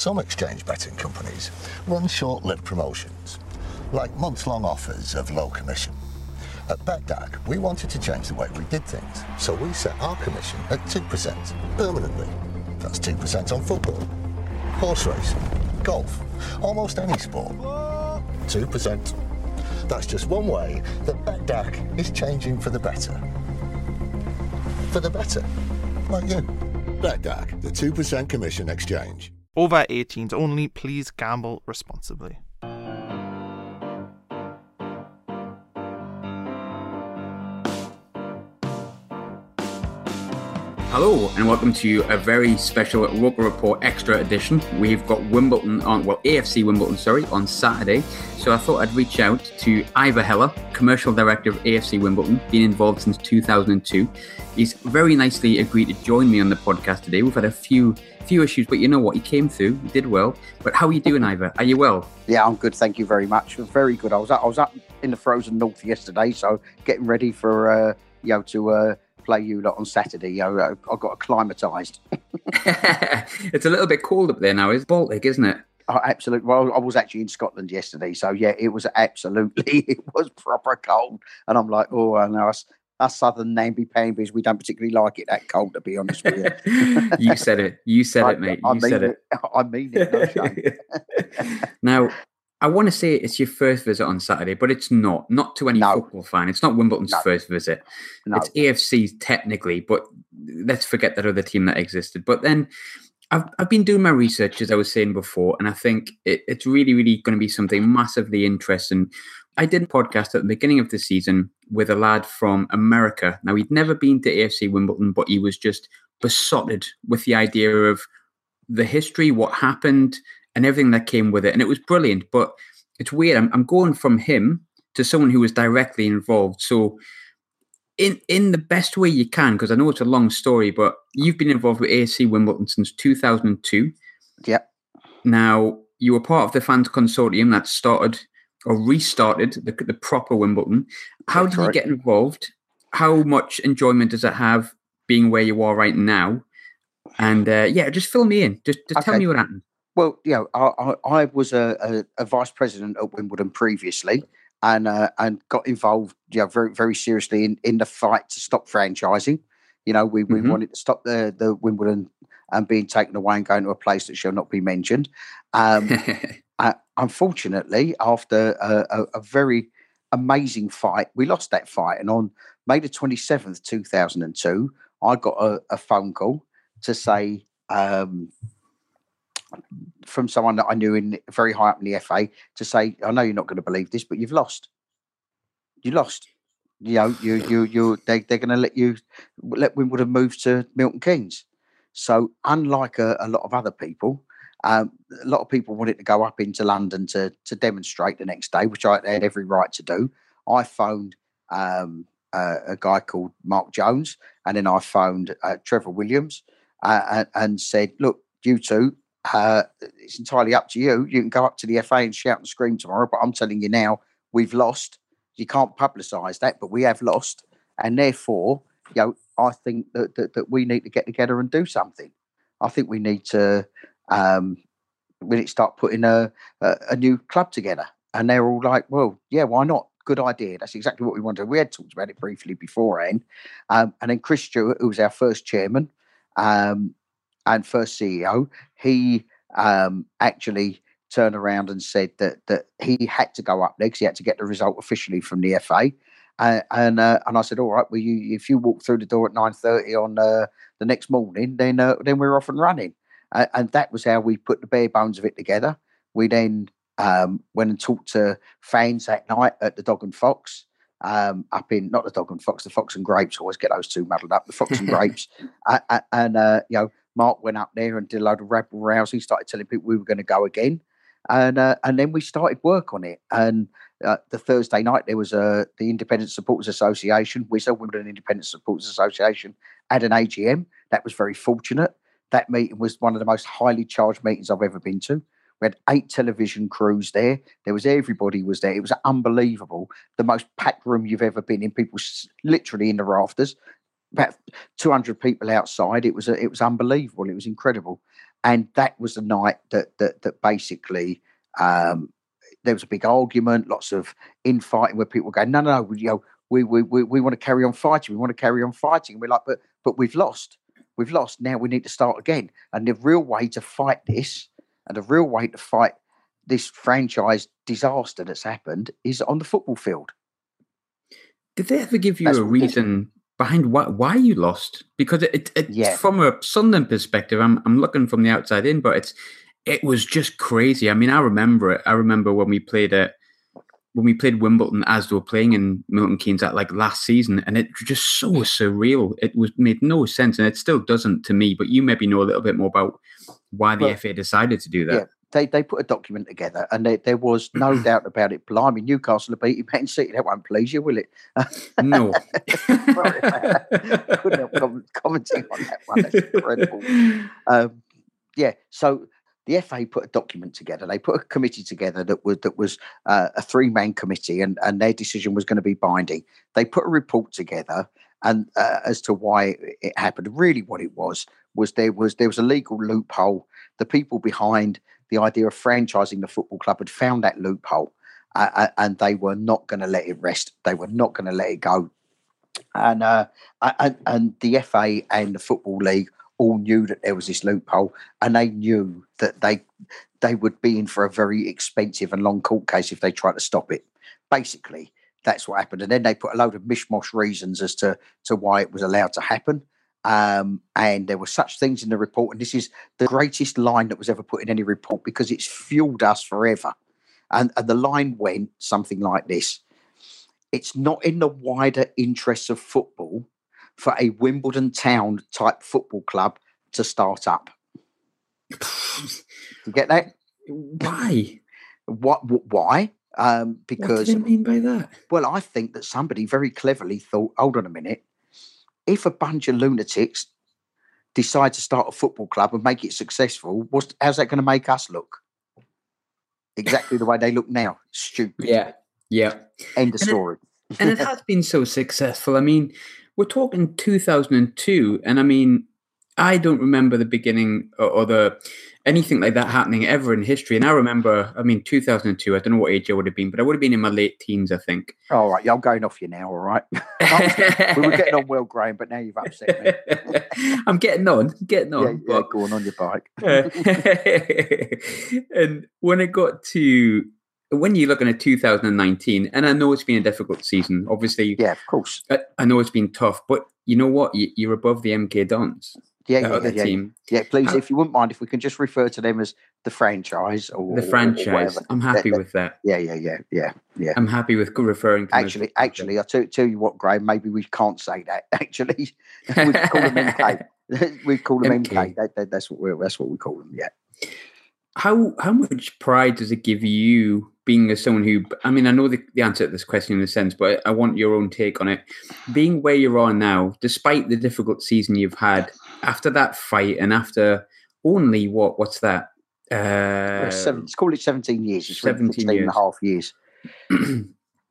Some exchange betting companies run short-lived promotions, like months-long offers of low commission. At Betdaq, we wanted to change the way we did things, so we set our commission at 2% permanently. That's 2% on football, horse racing, golf, almost any sport. 2%. That's just one way that Betdaq is changing for the better. For the better. Like you. Betdaq, the 2% commission exchange. Over 18s only, please gamble responsibly. Hello and welcome to a very special Roker Report Extra edition. We've got Wimbledon on, well, AFC Wimbledon, sorry, on Saturday. So I thought I'd reach out to Ivor Heller, Commercial Director of AFC Wimbledon, been involved since 2002. He's very nicely agreed to join me on the podcast today. We've had a few few issues, but you know what? He came through, he did well. But how are you doing, Ivor? Are you well? Yeah, I'm good. Thank you very much. Very good. I was up, I was up in the frozen north yesterday, so getting ready for uh, you know to uh, play you lot on Saturday. You know, I got acclimatised. it's a little bit cold up there now. It's Baltic, isn't it? Oh, absolutely. Well, I was actually in Scotland yesterday, so yeah, it was absolutely it was proper cold, and I'm like, oh, I know us, southern namby pambies, we don't particularly like it that cold, to be honest with you. you said it. You said I, it, mate. I You mean said it. I mean it. No now, I want to say it's your first visit on Saturday, but it's not. Not to any No. football fan. It's not Wimbledon's No. first visit. No. It's AFC's technically, but let's forget that other team that existed. But then I've, I've been doing my research, as I was saying before, and I think it, it's really, really going to be something massively interesting. I did a podcast at the beginning of the season with a lad from America. Now, he'd never been to AFC Wimbledon, but he was just besotted with the idea of the history, what happened, and everything that came with it. And it was brilliant. But it's weird. I'm, I'm going from him to someone who was directly involved. So, in in the best way you can, because I know it's a long story, but you've been involved with AFC Wimbledon since 2002. Yep. Now, you were part of the fans consortium that started or restarted the, the proper Wimbledon. How That's did you get involved? How much enjoyment does it have being where you are right now? And uh, yeah, just fill me in. Just, just tell me what happened. Well, yeah, I, I, I was a, a, a vice president at Wimbledon previously, and uh, and got involved, you know, very very seriously in, in the fight to stop franchising. You know, we, we Mhm. wanted to stop the the Wimbledon and being taken away and going to a place that shall not be mentioned. Um, unfortunately, after a, a, a very amazing fight, we lost that fight. And on May the 27th, 2002, I got a, a phone call to say, um, from someone that I knew in very high up in the FA, to say, I know you're not going to believe this, but you've lost. You lost. You know, you you you they they're going to let you let Wimbledon move to Milton Keynes. So unlike a, a lot of other people, um, a lot of people wanted to go up into London to to demonstrate the next day, which I had every right to do. I phoned um, uh, a guy called Mark Jones, and then I phoned uh, Trevor Williams uh, and, and said, "Look, you two, uh, it's entirely up to you. You can go up to the FA and shout and scream tomorrow, but I'm telling you now, we've lost. You can't publicise that, but we have lost, and therefore, you know, I think that, that that we need to get together and do something. I think we need to um, to start putting a, a a new club together. And they're all like, well, yeah, why not? Good idea. That's exactly what we wanted. We had talked about it briefly beforehand. Um, and then Chris Stewart, who was our first chairman, um, and first CEO, he um, actually turned around and said that that he had to go up there because he had to get the result officially from the FA. Uh, and uh, and I said, all right, well, you if you walk through the door at nine thirty on uh, the next morning, then uh, then we're off and running. and that was how we put the bare bones of it together. We then um, went and talked to fans that night at the Dog and Fox. Um, up in not the Dog and Fox, the Fox and Grapes. Always get those two muddled up. The Fox and Grapes, and uh, you know, Mark went up there and did a load of rabble rousing. Started telling people we were going to go again, and uh, and then we started work on it. And uh, the Thursday night there was a the Independent Supporters Association, WISA, Wimbledon Independent Supporters Association, had an AGM. That was very fortunate. That meeting was one of the most highly charged meetings I've ever been to. We had eight television crews there. There was everybody was there. It was unbelievable. The most packed room you've ever been in. People literally in the rafters. About 200 people outside. It was a, it was unbelievable. It was incredible. And that was the night that that that basically um, there was a big argument, lots of infighting where people were going, no, no, no, you know, we, we, we, we want to carry on fighting. We want to carry on fighting. And we're like, but, but we've lost. We've lost. Now we need to start again. And the real way to fight this and the real way to fight this franchise disaster that's happened is on the football field. Did they ever give you that's a reason behind why why you lost? Because it, it yeah. from a Sunderland perspective, I'm I'm looking from the outside in, but it's it was just crazy. I mean, I remember it. I remember when we played it when we played Wimbledon as they were playing in Milton Keynes at like last season, and it was just so surreal. It was made no sense, and it still doesn't to me. But you maybe know a little bit more about why the well, FA decided to do that. Yeah, they they put a document together, and there, there was no doubt about it. Blimey, Newcastle have beaten Man City. That won't please you, will it? No. Couldn't help commenting on that one. That's incredible. Um, yeah, so the FA put a document together. They put a committee together that was that was uh, a three man committee, and and their decision was going to be binding. They put a report together, and uh, as to why it happened. Really, what it was was there was there was a legal loophole. The people behind the idea of franchising the football club had found that loophole, uh, uh and they were not going to let it rest. They were not going to let it go. And, uh, and and the FA and the football league all knew that there was this loophole, and they knew that they they would be in for a very expensive and long court case if they tried to stop it. Basically, that's what happened, and then they put a load of mishmash reasons as to to why it was allowed to happen. Um, and there were such things in the report, and this is the greatest line that was ever put in any report because it's fueled us forever. And, and the line went something like this: It's not in the wider interests of football for a Wimbledon town type football club to start up. you get that? Why? What? Why? Um, because what do you mean by that? Well, I think that somebody very cleverly thought, hold on a minute, if a bunch of lunatics decide to start a football club and make it successful, what's how's that going to make us look? Exactly the way they look now. Stupid. Yeah. Yeah. End of story. and it has been so successful. I mean, we're talking 2002, and I mean, I don't remember the beginning or, or, the anything like that happening ever in history. And I remember, I mean, 2002. I don't know what age I would have been, but I would have been in my late teens, I think. All right, yeah, I'm going off you now. All right, we were getting on well, Graham, but now you've upset me. I'm getting on, getting on. Yeah, yeah but, going on your bike. and when it got to when you're looking at 2019, and I know it's been a difficult season, obviously. Yeah, of course. I, I know it's been tough, but you know what? You, are above the MK Dons. Yeah, yeah, yeah, team. yeah. Please, uh, if you wouldn't mind, if we can just refer to them as the franchise or the franchise. Or I'm happy with that. Yeah, yeah, yeah, yeah, yeah. I'm happy with referring. to Actually, actually, I'll tell, tell you what, Graham. Maybe we can't say that. Actually, we call them MK. we call them MK. MK. That, that, that's what we that's what we call them. Yeah. How how much pride does it give you being as someone who I mean I know the, the answer to this question in a sense, but I want your own take on it. Being where you are now, despite the difficult season you've had, after that fight and after only what what's that? Uh, seven, let's call it 17 years. It's 17 years. and a half years.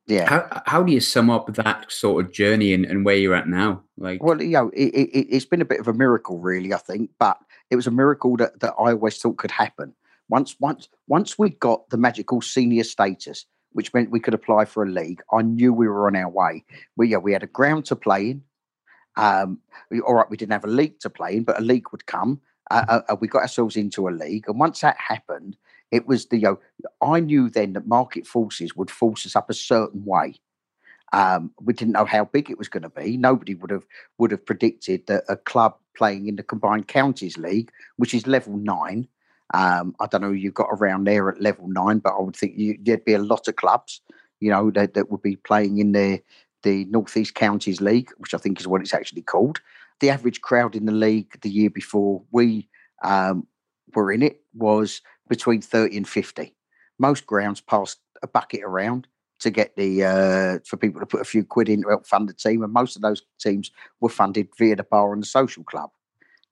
yeah. How, how do you sum up that sort of journey and, and where you're at now? Like, well, you know, it, it, it's been a bit of a miracle, really. I think, but it was a miracle that, that I always thought could happen. Once once once we got the magical senior status, which meant we could apply for a league, I knew we were on our way. We yeah, we had a ground to play in. Um, we, all right, we didn't have a league to play in, but a league would come. Uh, uh, we got ourselves into a league, and once that happened, it was the. You know, I knew then that market forces would force us up a certain way. Um, we didn't know how big it was going to be. Nobody would have would have predicted that a club playing in the combined counties league, which is level nine. Um, I don't know you've got around there at level nine, but I would think you, there'd be a lot of clubs, you know, that, that would be playing in the the Northeast Counties League, which I think is what it's actually called. The average crowd in the league the year before we um, were in it was between 30 and 50. Most grounds passed a bucket around to get the uh, for people to put a few quid in to help fund the team, and most of those teams were funded via the bar and the social club.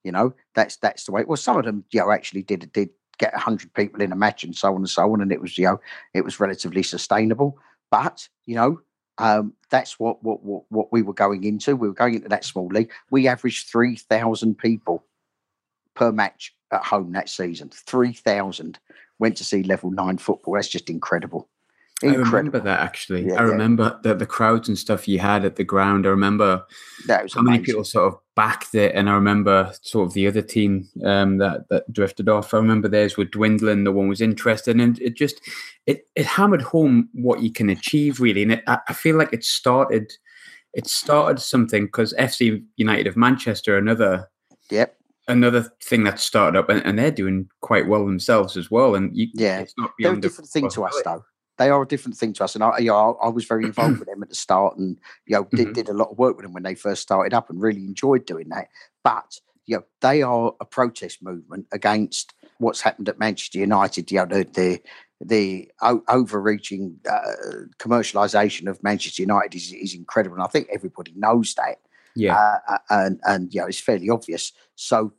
You know, that's that's the way. Well, some of them, you know, actually did did get hundred people in a match and so on and so on, and it was you know it was relatively sustainable. But you know, um, that's what, what what what we were going into. We were going into that small league. We averaged three thousand people per match at home that season. Three thousand went to see level nine football. That's just incredible. Incredible. I remember that actually. Yeah, I remember yeah. the, the crowds and stuff you had at the ground. I remember how amazing. many people sort of backed it, and I remember sort of the other team um, that that drifted off. I remember theirs were dwindling. No one was interested, and it just it it hammered home what you can achieve really. And it, I, I feel like it started it started something because FC United of Manchester, another yep another thing that started up, and, and, they're doing quite well themselves as well. And you, yeah, it's not they're a different thing to us though they are a different thing to us. And I, you know, I, I was very involved with them at the start, and you know, did, mm-hmm. did a lot of work with them when they first started up, and really enjoyed doing that. But you know, they are a protest movement against what's happened at Manchester United. You know, the the, the o- overreaching uh, commercialisation of Manchester United is, is incredible, and I think everybody knows that. Yeah, uh, uh and and you know, it's fairly obvious. So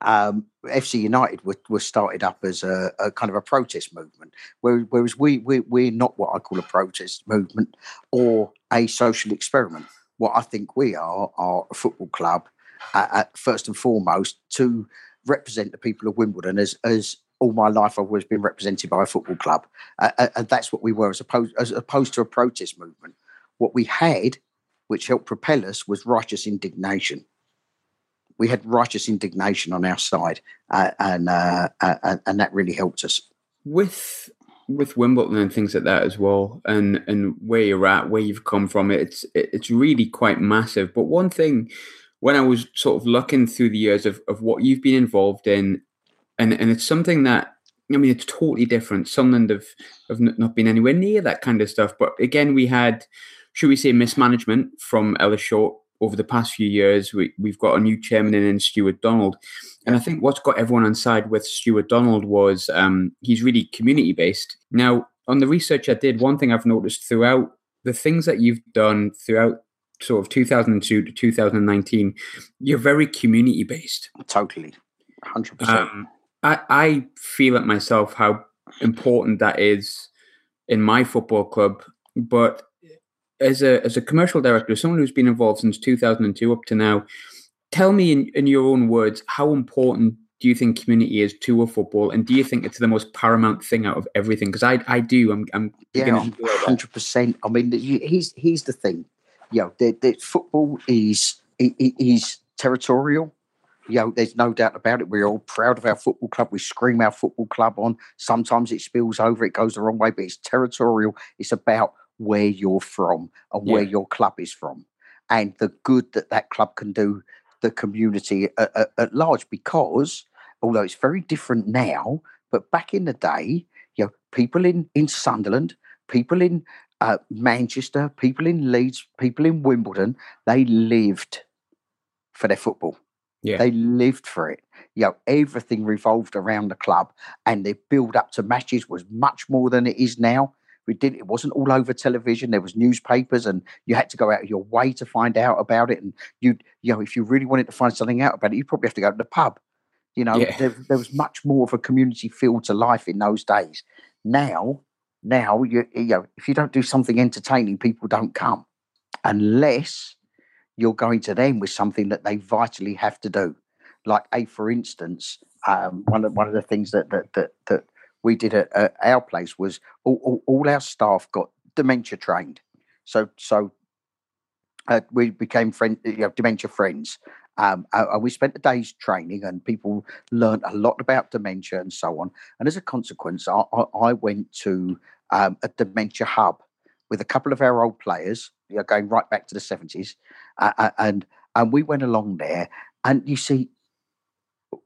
um, FC United were, started up as a, a, kind of a protest movement, whereas we, we we're not what I call a protest movement or a social experiment. What I think we are are a football club, uh, uh, first and foremost, to represent the people of Wimbledon as as all my life I've always been represented by a football club, uh and that's what we were as opposed as opposed to a protest movement. What we had, which helped propel us, was righteous indignation we had righteous indignation on our side, uh, and, uh, uh, and that really helped us. With with Wimbledon and things like that as well, and and where you're at, where you've come from, it's it's really quite massive. But one thing, when I was sort of looking through the years of, of what you've been involved in, and and it's something that I mean, it's totally different. Sunderland have, have not been anywhere near that kind of stuff. But again, we had, should we say, mismanagement from Ellis Short over the past few years, we, we've got a new chairman in, in Stewart Donald. And I think what's got everyone on side with Stewart Donald was um, he's really community based. Now, on the research I did, one thing I've noticed throughout the things that you've done throughout sort of 2002 to 2019, you're very community based. Totally. 100%. Um, I, I feel it myself how important that is in my football club. But as a as a commercial director, someone who's been involved since 2002 up to now, tell me in, in your own words how important do you think community is to a football, and do you think it's the most paramount thing out of everything? Because I I do. I'm I'm yeah, hundred percent. I mean, he's he's the thing. You know, the, the football is is territorial. You know, there's no doubt about it. We're all proud of our football club. We scream our football club on. Sometimes it spills over. It goes the wrong way, but it's territorial. It's about where you're from and yeah. where your club is from and the good that that club can do the community at, at, at, large because although it's very different now but back in the day you know people in in sunderland people in uh, manchester people in leeds people in wimbledon they lived for their football yeah. They lived for it. You know, everything revolved around the club and the build up to matches was much more than it is now. We did it wasn't all over television. There was newspapers, and you had to go out of your way to find out about it. And you, you know, if you really wanted to find something out about it, you probably have to go to the pub. You know, yeah. there, there, was much more of a community feel to life in those days. Now, now you, you know, if you don't do something entertaining, people don't come unless you're going to them with something that they vitally have to do. Like a, for instance, um, one of one of the things that that that, that we did at, at our place was all, all, all, our staff got dementia trained. So so uh, we became friend, you know, dementia friends, Um, and we spent a day's training, and people learned a lot about dementia and so on. And as a consequence, I, I went to um, a dementia hub with a couple of our old players, you know, going right back to the seventies, uh, and and we went along there, and you see,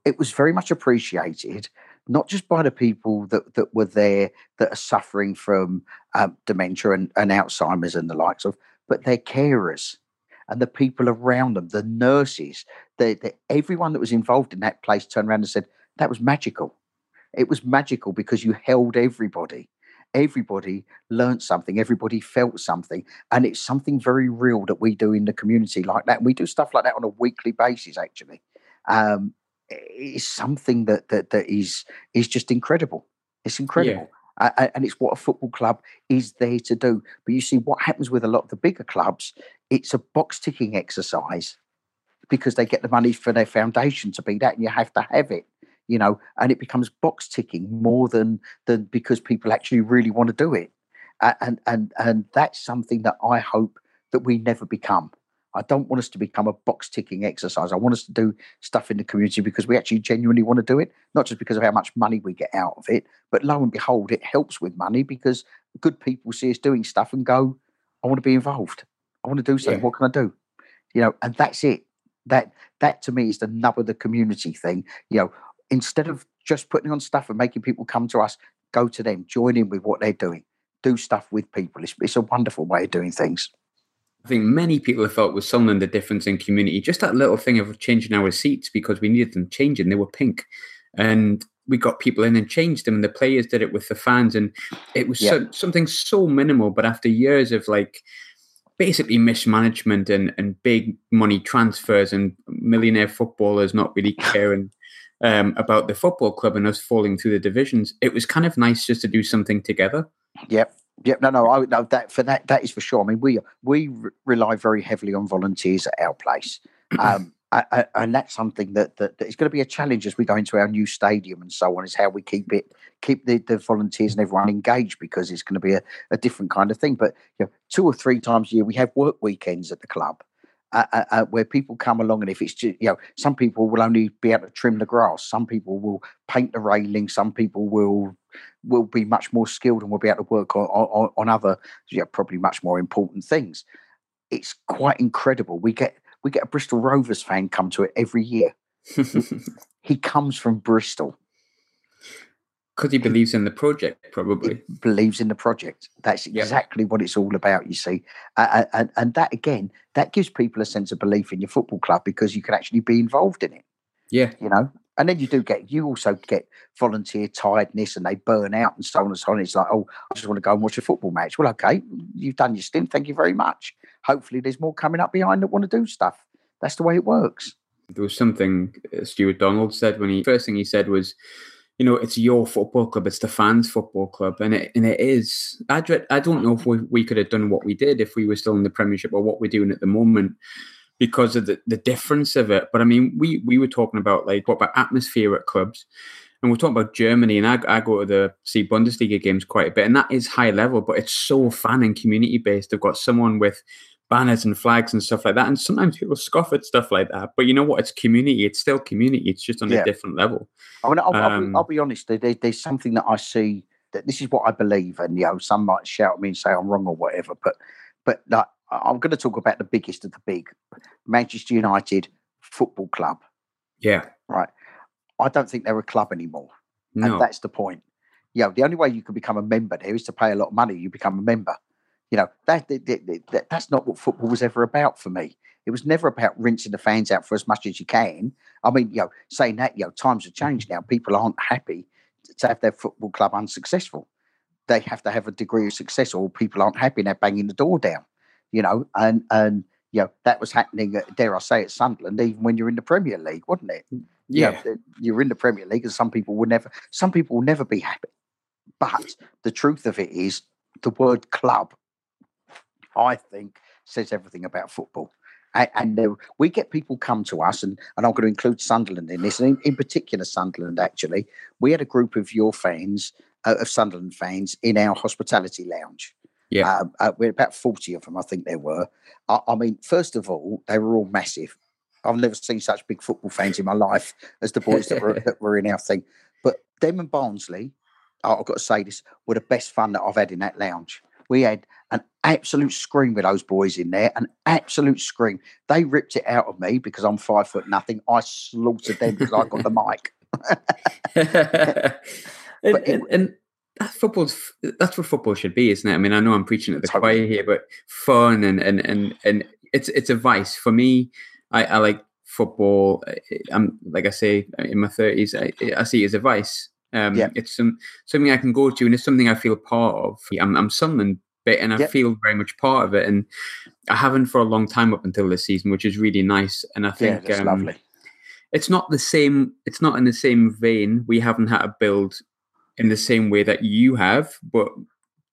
it was very much appreciated, not just by the people that that were there that are suffering from um, dementia and, and Alzheimer's and the likes of, but their carers and the people around them, the nurses, the, the, everyone that was involved in that place turned around and said, that was magical. It was magical because you held everybody. Everybody learned something, everybody felt something. And it's something very real that we do in the community like that. We do stuff like that on a weekly basis, actually. Um, it's something that that that is is just incredible. It's incredible. Yeah uh, and it's what a football club is there to do. But you see, what happens with a lot of the bigger clubs, it's a box ticking exercise because they get the money for their foundation to be that, and you have to have it, you know, and it becomes box ticking more than than because people actually really want to do it, uh, and and and that's something that I hope that we never become. I don't want us to become a box ticking exercise. I want us to do stuff in the community because we actually genuinely want to do it, not just because of how much money we get out of it, but lo and behold, it helps with money because good people see us doing stuff and go, I want to be involved. I want to do something. Yeah. What can I do? You know, and that's it. That that to me is the nub of the community thing. You know, instead of just putting on stuff and making people come to us, go to them, join in with what they're doing, do stuff with people. It's, it's a wonderful way of doing things. I think many people have felt with Sunderland the difference in community, just that little thing of changing our seats because we needed them changing. They were pink. And we got people in and changed them. And the players did it with the fans. And it was yeah. so, something so minimal. But after years of like basically mismanagement and, and big money transfers and millionaire footballers not really caring um, about the football club and us falling through the divisions, it was kind of nice just to do something together. Yep. Yeah, no, no, I know that for that that is for sure. I mean, we we rely very heavily on volunteers at our place, um, I, I, and that's something that, that, that is going to be a challenge as we go into our new stadium and so on. Is how we keep it keep the, the volunteers and everyone engaged because it's going to be a, a different kind of thing. But you know, two or three times a year we have work weekends at the club, uh, uh, where people come along and if it's just, you know, some people will only be able to trim the grass, some people will paint the railing, some people will will be much more skilled and will be able to work on, on, on other, you know, probably much more important things. It's quite incredible. We get we get a Bristol Rovers fan come to it every year. he comes from Bristol because he believes in the project, probably. He believes in the project. That's exactly yep. what it's all about, you see. Uh, and, and that, again, that gives people a sense of belief in your football club because you can actually be involved in it. Yeah. You know? And then you do get, you also get volunteer tiredness and they burn out and so on and so on. It's like, oh, I just want to go and watch a football match. Well, okay, you've done your stint. Thank you very much. Hopefully, there's more coming up behind that want to do stuff. That's the way it works. There was something uh, Stewart Donald said when he, first thing he said was, you know, it's your football club, it's the fans' football club, and it and it is. I I don't know if we, we could have done what we did if we were still in the Premiership or what we're doing at the moment because of the, the difference of it. But I mean, we we were talking about like what about atmosphere at clubs, and we're talking about Germany, and I, I go to the see Bundesliga games quite a bit, and that is high level, but it's so fan and community based. They've got someone with banners and flags and stuff like that. And sometimes people scoff at stuff like that. But you know what? It's community. It's still community. It's just on yeah. a different level. I mean, I'll, um, I'll, be, um, I'll be, honest. There, there's something that I see that this is what I believe, and you know, some might shout at me and say I'm wrong or whatever. But but like, I'm going to talk about the biggest of the big, Manchester United Football Club. Yeah. Right. I don't think they're a club anymore, no. and that's the point. You know, the only way you can become a member there is to pay a lot of money. You become a member. You know, that, that, that, that's not what football was ever about for me. It was never about rinsing the fans out for as much as you can. I mean, you know, saying that, you know, times have changed now. People aren't happy to have their football club unsuccessful. They have to have a degree of success, or people aren't happy and they're banging the door down. You know, and and you know that was happening. At, dare I say, at Sunderland, even when you're in the Premier League, wasn't it? Mm, yeah, you know, you're in the Premier League, and some people will never, some people will never be happy. But the truth of it is, the word club I think says everything about football. And, and we get people come to us, and, and I'm going to include Sunderland in this, and in, in particular Sunderland. Actually, we had a group of your fans, uh, of Sunderland fans, in our hospitality lounge. Yeah, um, uh, we're about forty of them, I think there were. I, I, mean, first of all, they were all massive, I've never seen such big football fans in my life as the boys that, were, that were in our thing. But them and Barnsley, I've got to say this, were the best fun that I've had in that lounge. We had an absolute scream with those boys in there, an absolute scream. They ripped it out of me because I'm five foot nothing. I slaughtered them because I got the mic. and, it, and, and football's that's what football should be, isn't it? I mean, I know I'm preaching at the totally. choir here, but fun and and and and it's it's a vice for me. I, I like football. I'm like I say in my thirties. I, I, see it as a vice. Um, yeah. It's some something I can go to, and it's something I feel part of. I'm I'm Sunderland bit, and I feel very much part of it, and I haven't for a long time up until this season, which is really nice. And I think yeah, um, lovely. It's not the same. It's not in the same vein. We haven't had to build in the same way that you have, but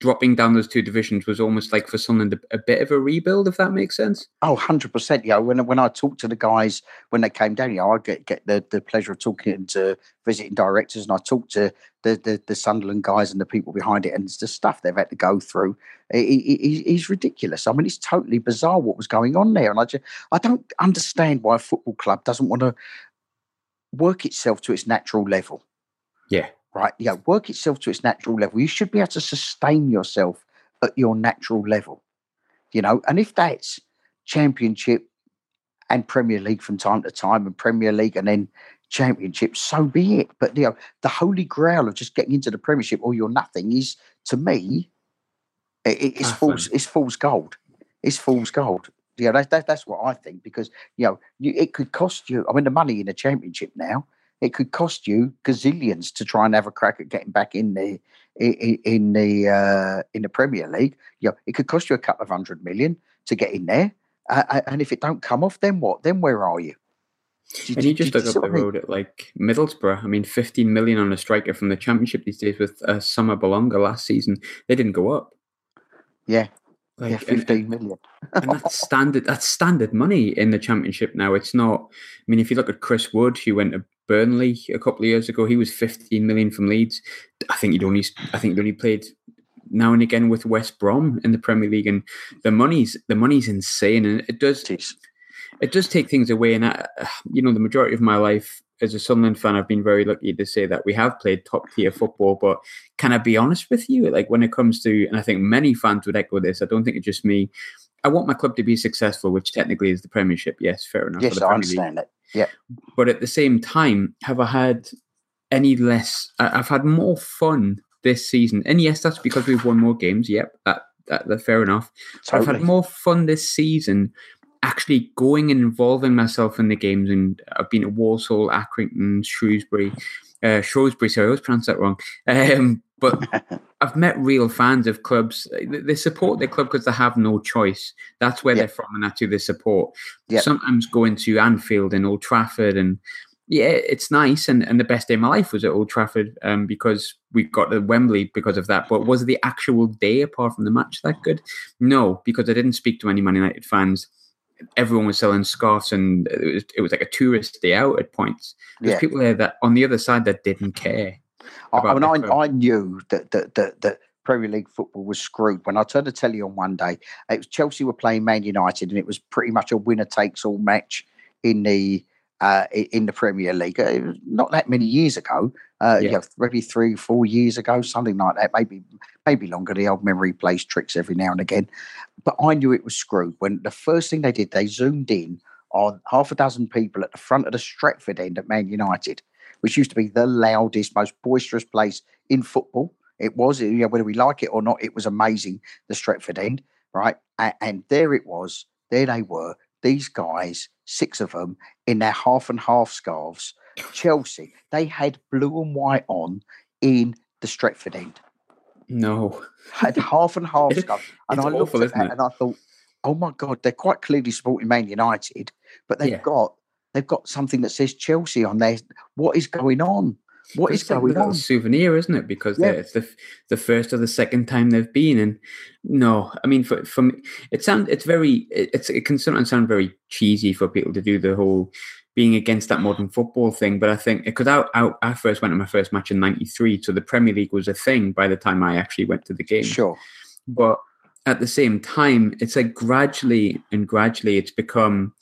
dropping down those two divisions was almost like for Sunderland a, a bit of a rebuild, if that makes sense. Oh, 100%. Yeah. When, when I talk to the guys, when they came down, you know, I get, get the, the pleasure of talking to uh, visiting directors and I talk to the, the, the Sunderland guys and the people behind it and the stuff they've had to go through it, ridiculous. I mean, it's totally bizarre what was going on there. And I just, I don't understand why a football club doesn't want to work itself to its natural level. Yeah right? Yeah, work itself to its natural level. You should be able to sustain yourself at your natural level, you know. And if that's Championship and Premier League from time to time, and Premier League and then Championship, so be it. But you know, the holy grail of just getting into the Premiership or you're nothing is, to me, it, it's fool's it's fool's gold. It's fool's gold. Yeah, that, that, that's what I think because you know you, it could cost you. I mean, the money in the Championship now it could cost you gazillions to try and have a crack at getting back in the in, in the uh, in the Premier League. You know, it could cost you a couple of hundred million to get in there, uh, and if it don't come off, then what? Then where are you? you and you just look up the road at like Middlesbrough. I mean, 15 million on a striker from the Championship these days with uh, Assombalonga last season. They didn't go up. Yeah, like, yeah, fifteen and, million. and that's standard. That's standard money in the championship now. It's not. I mean, if you look at Chris Wood, who went to Burnley a couple of years ago, he was fifteen million from Leeds. I think he'd only. I think he'd only played now and again with West Brom in the Premier League, and the money's the money's insane, and it does. Jeez. It does take things away, and I, you know, the majority of my life as a Sunderland fan, I've been very lucky to say that we have played top tier football. But can I be honest with you? Like when it comes to, and I think many fans would echo this. I don't think it's just me. I want my club to be successful, which technically is the Premiership. Yes, fair enough. Yes, I understand League. it. Yeah. But at the same time, have I had any less? I've had more fun this season, and yes, that's because we've won more games. Yep, that, that, that fair enough. Totally. I've had more fun this season actually going and involving myself in the games. And I've been at Walsall, Accrington, Shrewsbury, uh, Shrewsbury. Sorry, I always pronounce that wrong. Um, but I've met real fans of clubs. They support their club because they have no choice. That's where they're from, and that's who they support. Sometimes going to Anfield and Old Trafford, and yeah, it's nice. And, and the best day of my life was at Old Trafford um, because we got to Wembley because of that. But was the actual day, apart from the match, that good? No, because I didn't speak to any Man United fans everyone was selling scarves and it was, it was like a tourist day out at points. There's yeah. people there that on the other side that didn't care. I, mean, I, I knew that, that, that, that Premier League football was screwed. When I turned the telly on one day, it was Chelsea were playing Man United, and it was pretty much a winner takes all match in the uh, in the Premier League. It was not that many years ago, uh, yeah. maybe three, four years ago, something like that. Maybe, maybe longer. The old memory plays tricks every now and again. But I knew it was screwed when the first thing they did, they zoomed in on half a dozen people at the front of the Stretford end at Man United, which used to be the loudest, most boisterous place in football. It was, you know, whether we like it or not, it was amazing. The Stretford end, right? And, and there it was. There they were. These guys six of them in their half and half scarves. Chelsea, they had blue and white on in the Stretford end. No. Had half and half scarves. And I looked awful, at that and I thought, oh my God, they're quite clearly supporting Man United, but they've yeah. got they've got something that says Chelsea on there. What is going on? What is going on? souvenir, isn't it? Because yeah. it's the the first or the second time they've been, and no, I mean, for for me, it sound it's very it's it can sometimes sound very cheesy for people to do the whole being against that modern football thing. But I think because I, I, I first went to my first match in '93, so the Premier League was a thing by the time I actually went to the game. Sure, but at the same time, it's like gradually and gradually it's become,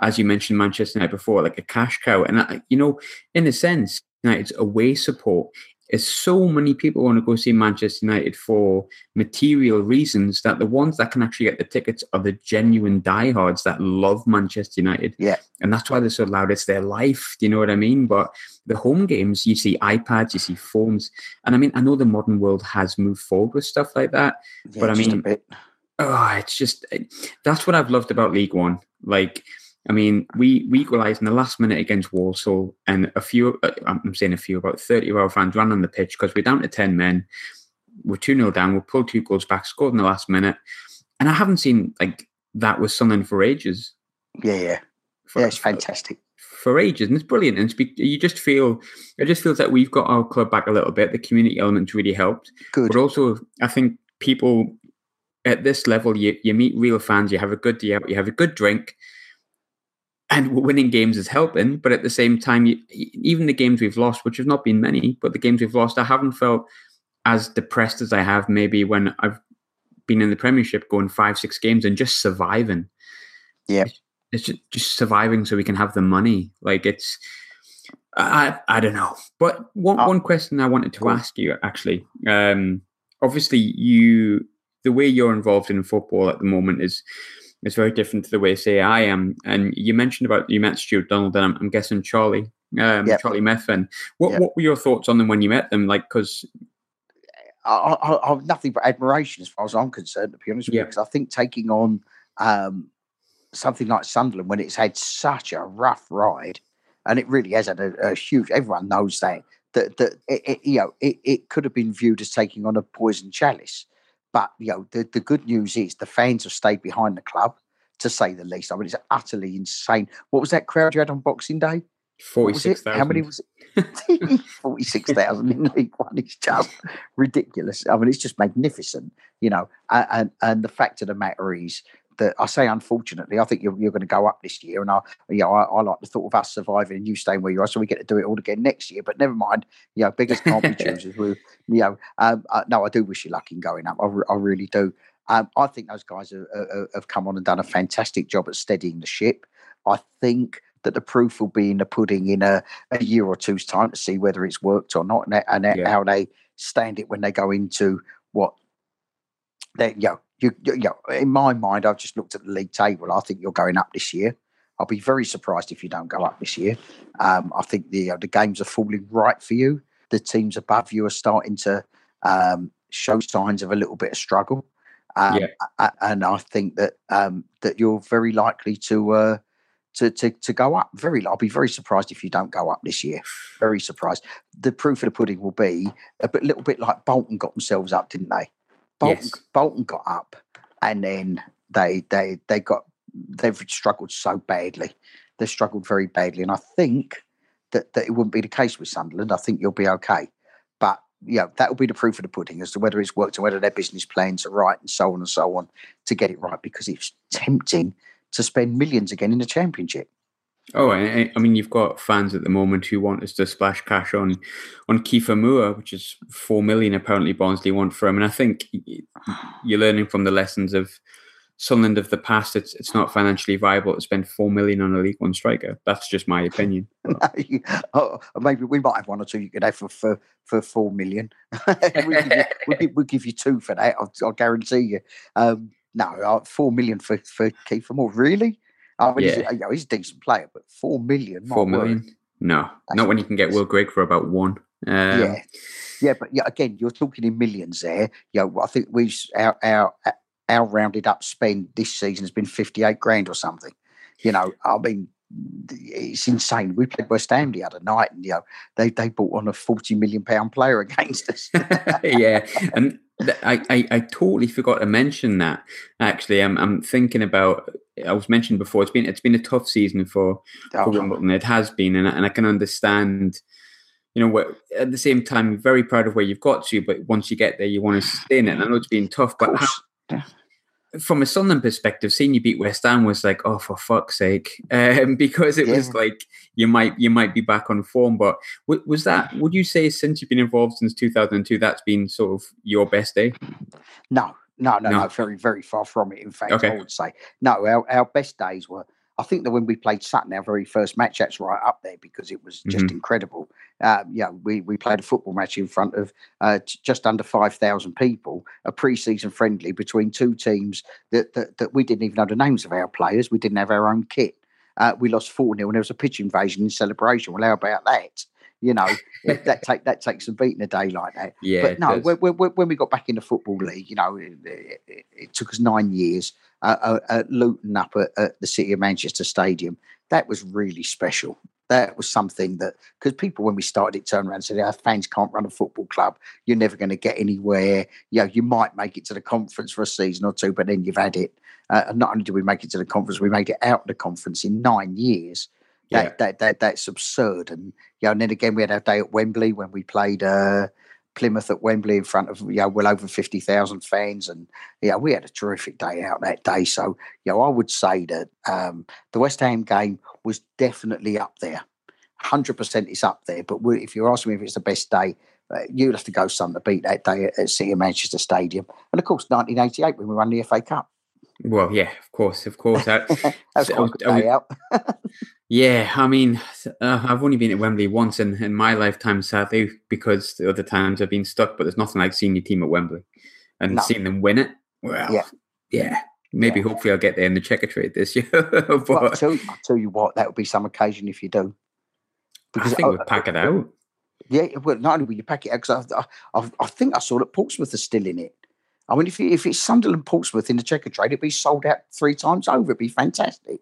as you mentioned, Manchester United before, like a cash cow. And, I, you know, in a sense, United's away support is so many people want to go see Manchester United for material reasons that the ones that can actually get the tickets are the genuine diehards that love Manchester United. Yeah. And that's why they're so loud. It's their life. Do you know what I mean? But the home games, you see iPads, you see phones. And I mean, I know the modern world has moved forward with stuff like that. Yeah, but I mean, oh, it's just eh, that's what I've loved about League One. Like, I mean, we we equalised in the last minute against Walsall, and a few, uh, I'm saying a few, about 30 of our fans ran on the pitch because we're down to 10 men. We're 2 0 down. We pulled two goals back, scored in the last minute. And I haven't seen like that was something for ages. Yeah, yeah. For, yeah, it's fantastic. For ages, and it's brilliant. And it's be, you just feel, it just feels like we've got our club back a little bit. The community element really helped. Good. But also, I think people at this level, you, you meet real fans, you have a good day out, you have a good drink, and winning games is helping. But at the same time, you, even the games we've lost, which have not been many, but the games we've lost, I haven't felt as depressed as I have maybe when I've been in the Premiership going five, six games and just surviving. Yeah. It's, it's just, just surviving so we can have the money. Like it's, I, I don't know. But one, Oh. one question I wanted to ask you actually, um, obviously you, the way you're involved in football at the moment is, is very different to the way, say, I am. And you mentioned about you met Stewart Donald, and I'm, I'm guessing Charlie, um, Yep. Charlie Methven. What Yep. what were your thoughts on them when you met them? Like, because I, I, I have nothing but admiration as far as I'm concerned, to be honest with you, Yeah. because I think taking on um, something like Sunderland when it's had such a rough ride, and it really has had a, a huge. Everyone knows that that that it, it, you know it, it could have been viewed as taking on a poison chalice, but you know the the good news is the fans have stayed behind the club, to say the least. I mean, it's utterly insane. What was that crowd you had on Boxing Day? Forty six thousand. How many was it? 46,000 in League One is just ridiculous. I mean, it's just magnificent, you know. And and the fact of the matter is that I say, unfortunately, I think you're, you're going to go up this year. And I, you know, I, I like the thought of us surviving and you staying where you are, so we get to do it all again next year. But never mind, you know, beggars can't be choosers. We, you know, um, uh, no, I do wish you luck in going up. I, re- I really do. Um, I think those guys have, have- have come on and done a fantastic job at steadying the ship. I think that the proof will be in the pudding in a, a year or two's time to see whether it's worked or not, and, and Yeah. how they stand it when they go into what they, you you, you, you know, in my mind, I've just looked at the league table. I think you're going up this year. I'll be very surprised if you don't go up this year. Um, I think the uh, the games are falling right for you. The teams above you are starting to um, show signs of a little bit of struggle, um, Yeah. and I think that um, that you're very likely to. Uh, to, to, to go up very I'll be very surprised if you don't go up this year. Very surprised. The proof of the pudding will be a bit, little bit like Bolton got themselves up, didn't they? Bolton, Yes. Bolton got up, and then they they they got they've struggled so badly. They've struggled very badly, and I think that, that it wouldn't be the case with Sunderland. I think you'll be okay, but yeah, that will be the proof of the pudding as to whether it's worked and whether their business plans are right, and so on and so on to get it right. Because it's tempting to spend millions again in the championship. Oh, I, I- mean, you've got fans at the moment who want us to splash cash on on Kieffer Moore, which is four million apparently Barnsley want for him. And I think you're learning from the lessons of Sunderland of the past. It's it's not financially viable to spend four million on a League One striker. That's just my opinion. oh, maybe we might have one or two you could have for for, for four million. we'll, give you, give you two for that. I'll, I'll guarantee you. Um, no, uh, four million for for Kieffer Moore. Really? I mean, he's, Yeah. a, you know, he's a decent player, but four million. Four word. million? No, not when you can get Will Grigg for about one. Um, yeah, yeah, but yeah, again, you're talking in millions there. You know, I think we our our our rounded up spend this season has been fifty eight grand or something. You know, I mean, it's insane. We played West Ham the other night, and you know, they they bought on a forty million pound player against us. yeah, and I, I I totally forgot to mention that. Actually, I'm I'm thinking about. I was mentioned before. It's been it's been a tough season for for Oh, Wimbledon. It has been, and I, and I can understand. You know, what at the same time, very proud of where you've got to, but once you get there, you want to stay in it. And I know it's been tough, but how. From a Sunderland perspective, seeing you beat West Ham was like, oh, for fuck's sake, um, because it was like you might you might be back on form. But was that? Would you say since you've been involved since two thousand and two, that's been sort of your best day? No, No, no, No. no, very, very far from it. In fact, Okay. I would say no. Our, our best days were. I think that when we played Sutton, our very first match, that's right up there because it was just Mhm. incredible. Uh, yeah, we we played a football match in front of uh, j- just under five thousand people, a pre-season friendly between two teams that, that that we didn't even know the names of our players. We didn't have our own kit. Uh, we lost four 0 and there was a pitch invasion in celebration. Well, how about that? You know, that take that takes some beating a day like that Yeah, but no, when, when we got back in the football league, you know, it, it, it took us nine years uh, uh, at Luton up at, at the City of Manchester Stadium. That was really special. That was something that because people when we started it turned around and said, "Our fans can't run a football club. You're never going to get anywhere. You know, you might make it to the conference for a season or two, but then you've had it." Uh, and not only did we make it to the conference, we made it out of the conference in nine years. That, Yeah. that, that that's absurd. And yeah, and then again we had our day at Wembley when we played uh, Plymouth at Wembley in front of you know well over fifty thousand fans, and yeah, we had a terrific day out that day. So you know, I would say that um, the West Ham game was definitely up there. Hundred percent, is up there. But if you're asking me if it's the best day, uh, you'd have to go some to beat that day at, at City of Manchester Stadium, and of course, 1988 when we won the FA Cup. Well, yeah, of course, of course. I, That's so I good would- out. Yeah, I mean, uh, I've only been at Wembley once in, in my lifetime, sadly, because the other times I've been stuck. But there's nothing like seeing your team at Wembley and No. seeing them win it. Well, Yeah. yeah, maybe Yeah. hopefully I'll get there in the Checkatrade this year. Well, I'll, but tell you, I'll tell you what, that would be some occasion if you do. Because I think we'll pack it out. Yeah, well, not only will you pack it out, because I, I, I think I saw that Portsmouth are still in it. I mean, if, you, if it's Sunderland Portsmouth in the Checkatrade, it'd be sold out three times over. It'd be fantastic.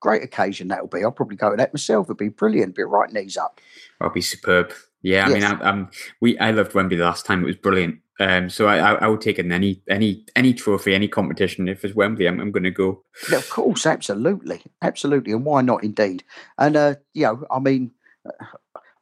Great occasion that'll be. I'll probably go to that myself. It'd be brilliant. Be right knees up. I'll be superb. Yeah, I mean, Yes. I, I'm we I loved Wembley the last time. It was brilliant. Um, so I, I, I would take in any any any trophy, any competition. If it's Wembley, I'm, I'm going to go. Yeah, of course, absolutely, absolutely, and why not? Indeed, and uh, you know, I mean,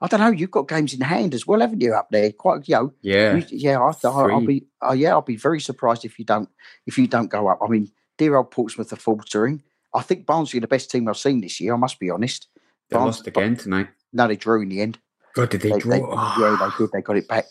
I don't know. You've got games in hand as well, haven't you? Up there, quite, you know, Yeah, You- yeah, I th- I'll be. Uh, yeah, I'll be very surprised if you don't if you don't go up. I mean, dear old Portsmouth are faltering. I think Barnsley are the best team I've seen this year. I must be honest. they Barnes- lost again tonight. No, they drew in the end. God, did they, They- draw? they- yeah, they did. They got it back.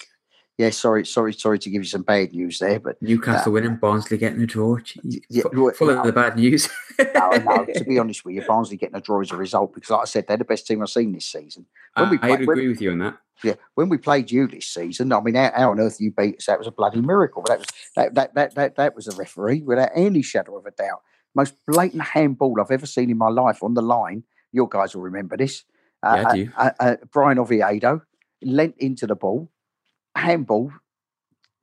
Yeah, sorry, sorry, sorry to give you some bad news there, but Newcastle winning, Barnsley getting a draw. Yeah, full of the bad news. no, no. To be honest with you, Barnsley getting a draw is a result because, like I said, they're the best team I've seen this season. When we I, I'd when- agree with you on that. Yeah, when we played you this season, I mean, how, how on earth you beat us? That was a bloody miracle. That was that that that that, that was a referee without any shadow of a doubt. Most blatant handball I've ever seen in my life on the line. Your guys will remember this. Uh, Yeah, I do. Uh, uh, Bryan Oviedo leant into the ball, handball,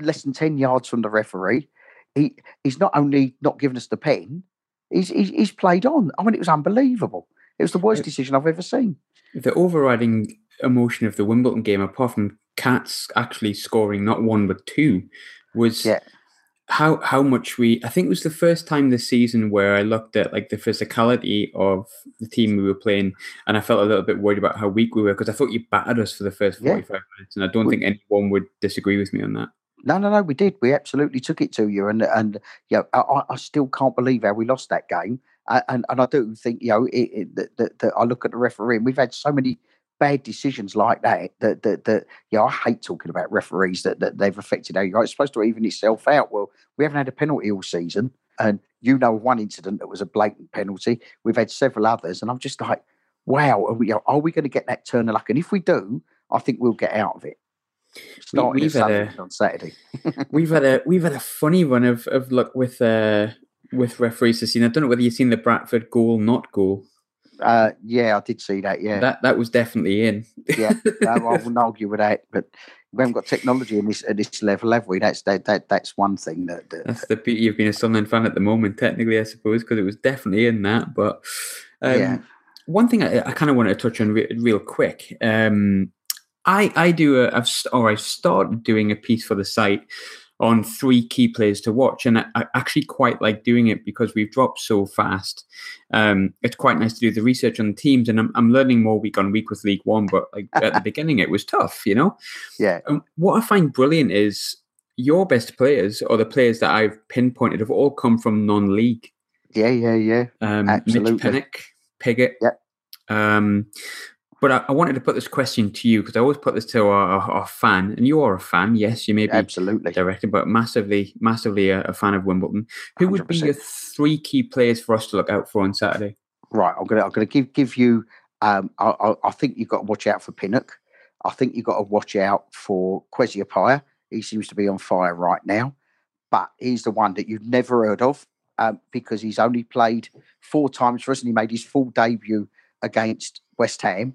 less than ten yards from the referee. He he's not only not given us the pen, he's he's, he's played on. I mean, it was unbelievable. It was the worst decision I've ever seen. The overriding emotion of the Wimbledon game, apart from Cats actually scoring not one but two, was Yeah. How how much we. I think it was the first time this season where I looked at like the physicality of the team we were playing, and I felt a little bit worried about how weak we were because I thought you battered us for the first Yeah. forty five minutes, and I don't We- think anyone would disagree with me on that. No, no, no. We did. We absolutely took it to you, and and you know, I, I- still can't believe how we lost that game. And and I do think you know it, it, that, that, that I look at the referee, and we've had so many bad decisions like that that that, that you know, I hate talking about referees that, that they've affected how you It's supposed to even itself out. Well, we haven't had a penalty all season, and you know one incident that was a blatant penalty. We've had several others, and I'm just like, wow, are we, are we going to get that turn of luck? And if we do, I think we'll get out of it. Starting we've had a- on Saturday. we've had a we've had a funny run of of luck with uh with referees this season. I don't know whether you've seen the Bradford goal, not goal. Uh, yeah, I did see that. Yeah, That that was definitely in. yeah. No, I wouldn't argue with that. But we haven't got technology in this at this level, have we? That's that, that that's one thing that, that That's the beauty of being a Sunderland fan at the moment, technically, I suppose, because it was definitely in that. But um, Yeah. one thing I, I kind of wanted to touch on re- real quick. Um, I I do a I've st- or I've started doing a piece for the site on three key players to watch, and I, I actually quite like doing it because we've dropped so fast. Um, it's quite nice to do the research on the teams, and I'm I'm learning more week on week with League One. But like at the beginning, it was tough, you know. yeah, Um, what I find brilliant is your best players or the players that I've pinpointed have all come from non-league. yeah, yeah, yeah. Um, Absolutely. Mitch Pinnock, Pigott. Yep. Um, but I, I, wanted to put this question to you because I always put this to our, our, fan, and you are a fan. Yes, you may be absolutely directed, but massively, massively a, a fan of Wimbledon. Who 100%. would be your three key players for us to look out for on Saturday? Right, I'm gonna I'm gonna give give you. Um, I, I, I think you've got to watch out for Pinnock. I think you've got to watch out for Kwesi Appiah. He seems to be on fire right now, but he's the one that you've never heard of um, because he's only played four times for us and he made his full debut against West Ham.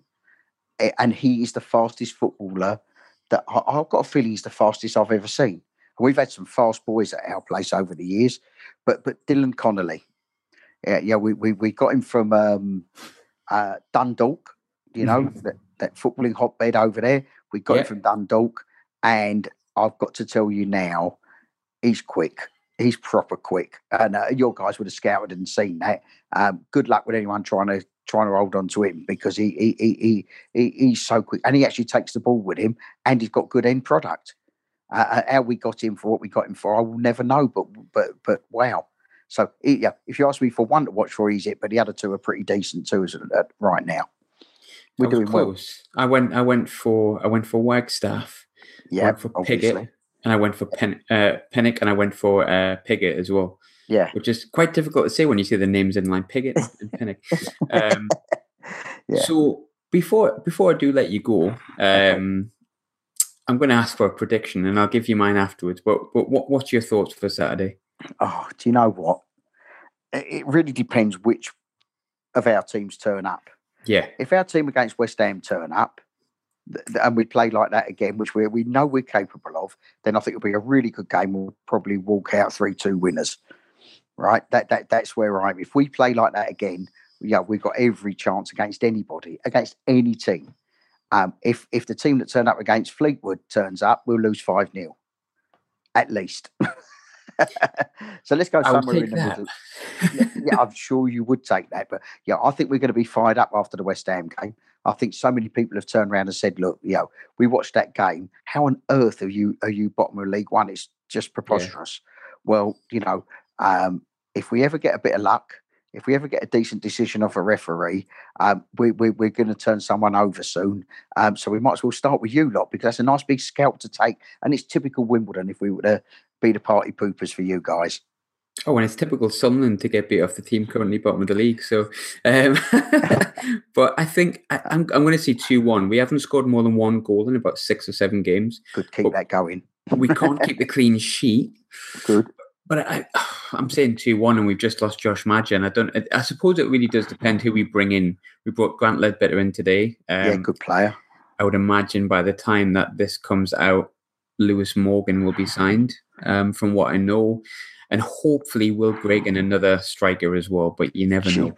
And he is the fastest footballer that I, have got a feeling he's the fastest I've ever seen. And we've had some fast boys at our place over the years, but but Dylan Connolly, yeah, yeah we, we, we got him from um, uh, Dundalk, you know, mm-hmm. that, that footballing hotbed over there. We got yeah. him from Dundalk, and I've got to tell you now, he's quick he's proper quick, and uh, your guys would have scouted and seen that. Um, good luck with anyone trying to trying to hold on to him because he he, he he he's so quick, and he actually takes the ball with him, and he's got good end product. Uh, uh, how we got him for what we got him for, I will never know. But but but wow. So yeah, if you ask me for one to watch for, he's it. But the other two are pretty decent too, right now. We're doing close. well. I went I went for I went for Wagstaff. Yeah, for. Obviously and I went for Pen, uh, Pinnock, and I went for uh, Pigott as well. Yeah, which is quite difficult to say when you see the names in line, Pigott and Pinnock. Um, yeah. So before before I do let you go, um, okay. I'm going to ask for a prediction, and I'll give you mine afterwards. But, but what what's your thoughts for Saturday? Oh, do you know what? It really depends which of our teams turn up. Yeah. If our team against West Ham turn up, and we play like that again, which we we know we're capable of, then I think it'll be a really good game. We'll probably walk out three two winners. Right? That that that's where I'm. If we play like that again, yeah, we've got every chance against anybody, against any team. Um, if if the team that turned up against Fleetwood turns up, we'll lose five 0 at least. so let's go somewhere in the that. middle. yeah, yeah, I'm sure you would take that, but yeah, I think we're going to be fired up after the West Ham game. I think so many people have turned around and said, "Look, you know, we watched that game. How on earth are you are you bottom of League One? It's just preposterous." Yeah. Well, you know, um, if we ever get a bit of luck, if we ever get a decent decision of a referee, um, we, we, are going to turn someone over soon. Um, so we might as well start with you lot because that's a nice big scalp to take, and it's typical Wimbledon if we were to be the party poopers for you guys. Oh, and it's typical Sunderland to get beat off the team currently bottom of the league. So, um, but I think I, am I'm, I'm going to see two one. We haven't scored more than one goal in about six or seven games. Could keep that going. we can't keep the clean sheet. Good. But I, I'm saying two one, and we've just lost Josh. And I don't. I suppose it really does depend who we bring in. We brought Grant Leadbitter in today. Um, yeah, good player. I would imagine by the time that this comes out, Lewis Morgan will be signed. Um, from what I know, and hopefully Will Grigg another striker as well. But you never know.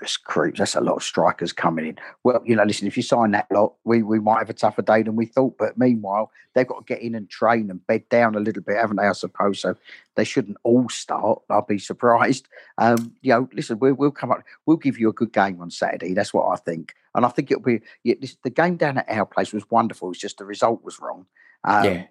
That's a lot of strikers coming in. Well, you know, listen, if you sign that lot, we, we might have a tougher day than we thought. But meanwhile, they've got to get in and train and bed down a little bit, haven't they? I suppose so. They shouldn't all start. I'll be surprised. Um, you know, listen, we'll, we'll come up. We'll give you a good game on Saturday. That's what I think. And I think it'll be yeah, this, the game down at our place was wonderful. It's just the result was wrong. Um, yeah.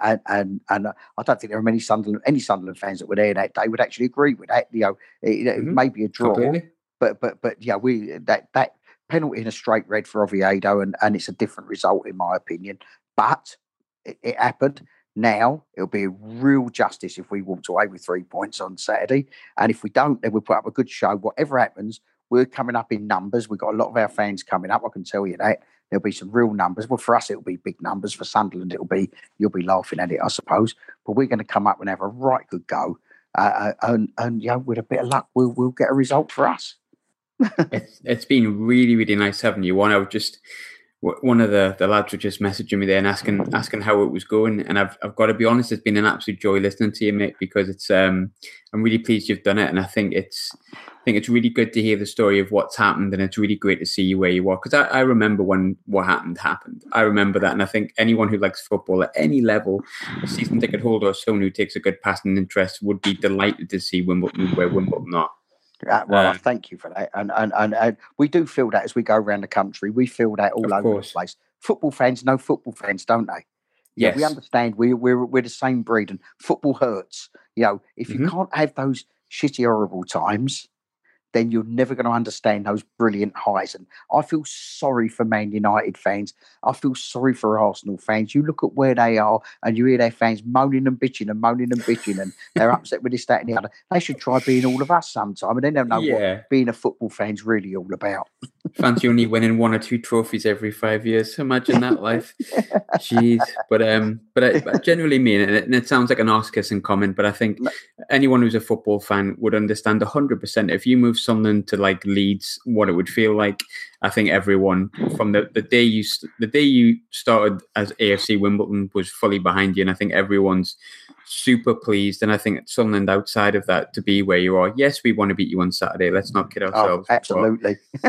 And, and, and I don't think there are many Sunderland any Sunderland fans that were there that day would actually agree with that. You know, it, it mm-hmm. may be a draw, Completely. but but but yeah, we that that penalty in a straight red for Oviedo, and and it's a different result in my opinion. But it, it happened. Now it'll be a real justice if we walked away with three points on Saturday, and if we don't, then we'll put up a good show. Whatever happens, we're coming up in numbers. We've got a lot of our fans coming up. I can tell you that there'll be some real numbers. Well, for us, it'll be big numbers. For Sunderland, it'll be you'll be laughing at it, I suppose. But we're going to come up and have a right good go, uh, uh and and yeah, with a bit of luck, we'll we'll get a result for us. it's it's been really really nice having you on. I was just one of the, the lads were just messaging me there and asking asking how it was going. And I've I've got to be honest, it's been an absolute joy listening to you, mate, because it's um I'm really pleased you've done it. And I think it's think it's really good to hear the story of what's happened and it's really great to see you where you are. Because I, I remember when what happened happened. I remember that. And I think anyone who likes football at any level, a season ticket holder or someone who takes a good passing interest would be delighted to see Wimbledon where Wimbledon are. Uh, well, uh, thank you for that. And, and, and and we do feel that as we go around the country, we feel that all over course. the place. Football fans know football fans, don't they? Yeah, yes. we understand. We we're we're the same breed, and football hurts. You know, if you mm-hmm. can't have those shitty, horrible times, then you're never going to understand those brilliant highs. And I feel sorry for Man United fans. I feel sorry for Arsenal fans. You look at where they are and you hear their fans moaning and bitching and moaning and bitching and they're upset with this, that, and the other. They should try being all of us sometime and then they'll know yeah. what being a football fan's really all about. Fancy only winning one or two trophies every five years. Imagine that life. Jeez. But um, but I, I generally mean it, and it sounds like an Oscar comment, but I think anyone who's a football fan would understand hundred percent if you move Sunderland to like Leeds, what it would feel like. I think everyone from the, the day you the day you started as AFC Wimbledon was fully behind you, and I think everyone's super pleased. And I think at Sunderland outside of that to be where you are. Yes, we want to beat you on Saturday. Let's not kid oh, ourselves. Oh, absolutely.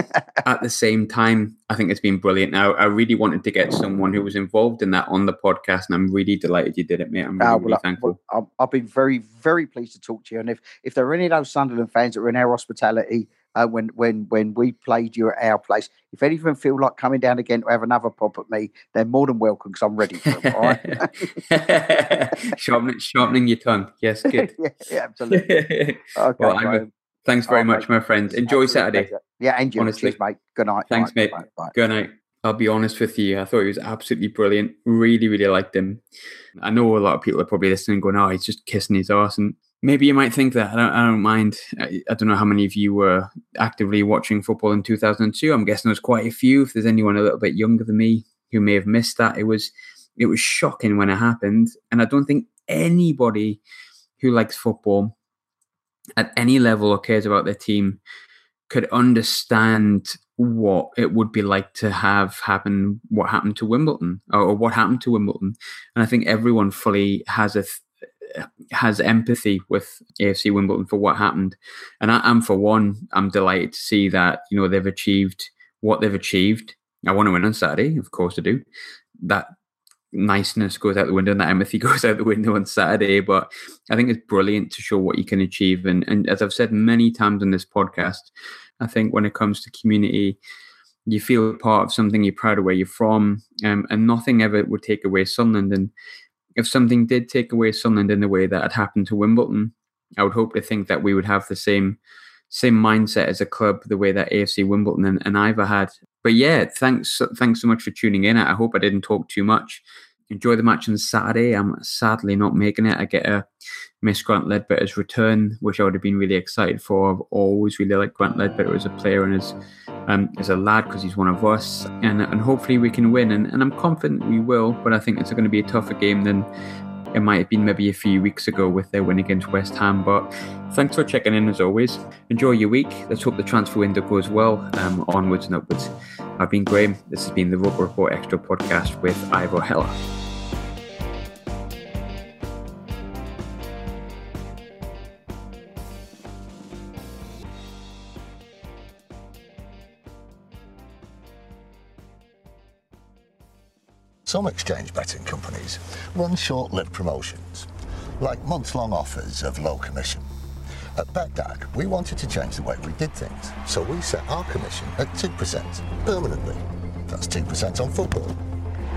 at the same time, I think it's been brilliant. Now, I really wanted to get someone who was involved in that on the podcast, and I'm really delighted you did it, mate. I'm really, oh, well, really thankful. Well, I've been very, very pleased to talk to you. And if if there are any of those Sunderland fans that are in our hospitality uh, when when when we played you at our place. If any of them feel like coming down again to have another pop at me, they're more than welcome because I'm ready for them. Right? sharpening, sharpening your tongue. Yes, good. yeah, yeah, absolutely. Okay, well, thanks very oh, much, mate. my friend. Enjoy Saturday. Pleasure. Yeah, and you. Honestly. Cheers, mate. Good night. Thanks, mate. Good night. I'll be honest with you. I thought he was absolutely brilliant. Really, really liked him. I know a lot of people are probably listening, going, "Oh, he's just kissing his ass," and maybe you might think that. I don't, I don't mind. I, I, don't know how many of you were actively watching football in 2002. I'm guessing there's quite a few. If there's anyone a little bit younger than me who may have missed that, it was it was shocking when it happened. And I don't think anybody who likes football at any level or cares about their team could understand what it would be like to have happen what happened to Wimbledon or, what happened to Wimbledon. And I think everyone fully has a th- has empathy with AFC Wimbledon for what happened, and I, am for one, I'm delighted to see that you know they've achieved what they've achieved. I want to win on Saturday, of course I do. That niceness goes out the window and that empathy goes out the window on Saturday. But I think it's brilliant to show what you can achieve. And, and as I've said many times on this podcast, I think when it comes to community, you feel part of something, you're proud of where you're from, um, and nothing ever would take away Sunderland. And if something did take away Sunderland in the way that had happened to Wimbledon, I would hope to think that we would have the same same mindset as a club, the way that AFC Wimbledon and, and Ivor had. But yeah, thanks thanks so much for tuning in. I hope I didn't talk too much. Enjoy the match on Saturday. I'm sadly not making it. I get a miss Grant Leadbitter's return, which I would have been really excited for. I've always really liked Grant Leadbitter as a player and as um, as a lad because he's one of us, and and hopefully we can win. And, and I'm confident we will, but I think it's going to be a tougher game than it might have been maybe a few weeks ago with their win against West Ham. But thanks for checking in as always. Enjoy your week. Let's hope the transfer window goes well. Um, onwards and upwards. I've been Graham. This has been the Roker Report Extra podcast with Ivor Heller. Some exchange betting companies run short-lived promotions, like month long offers of low commission. At Betdaq, we wanted to change the way we did things, so we set our commission at 2% permanently. That's 2% on football,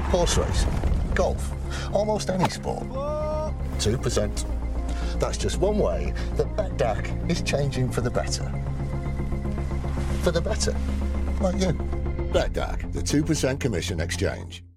horse racing, golf, almost any sport. 2%. That's just one way that Betdaq is changing for the better. For the better. Like you. Betdaq, the 2% commission exchange.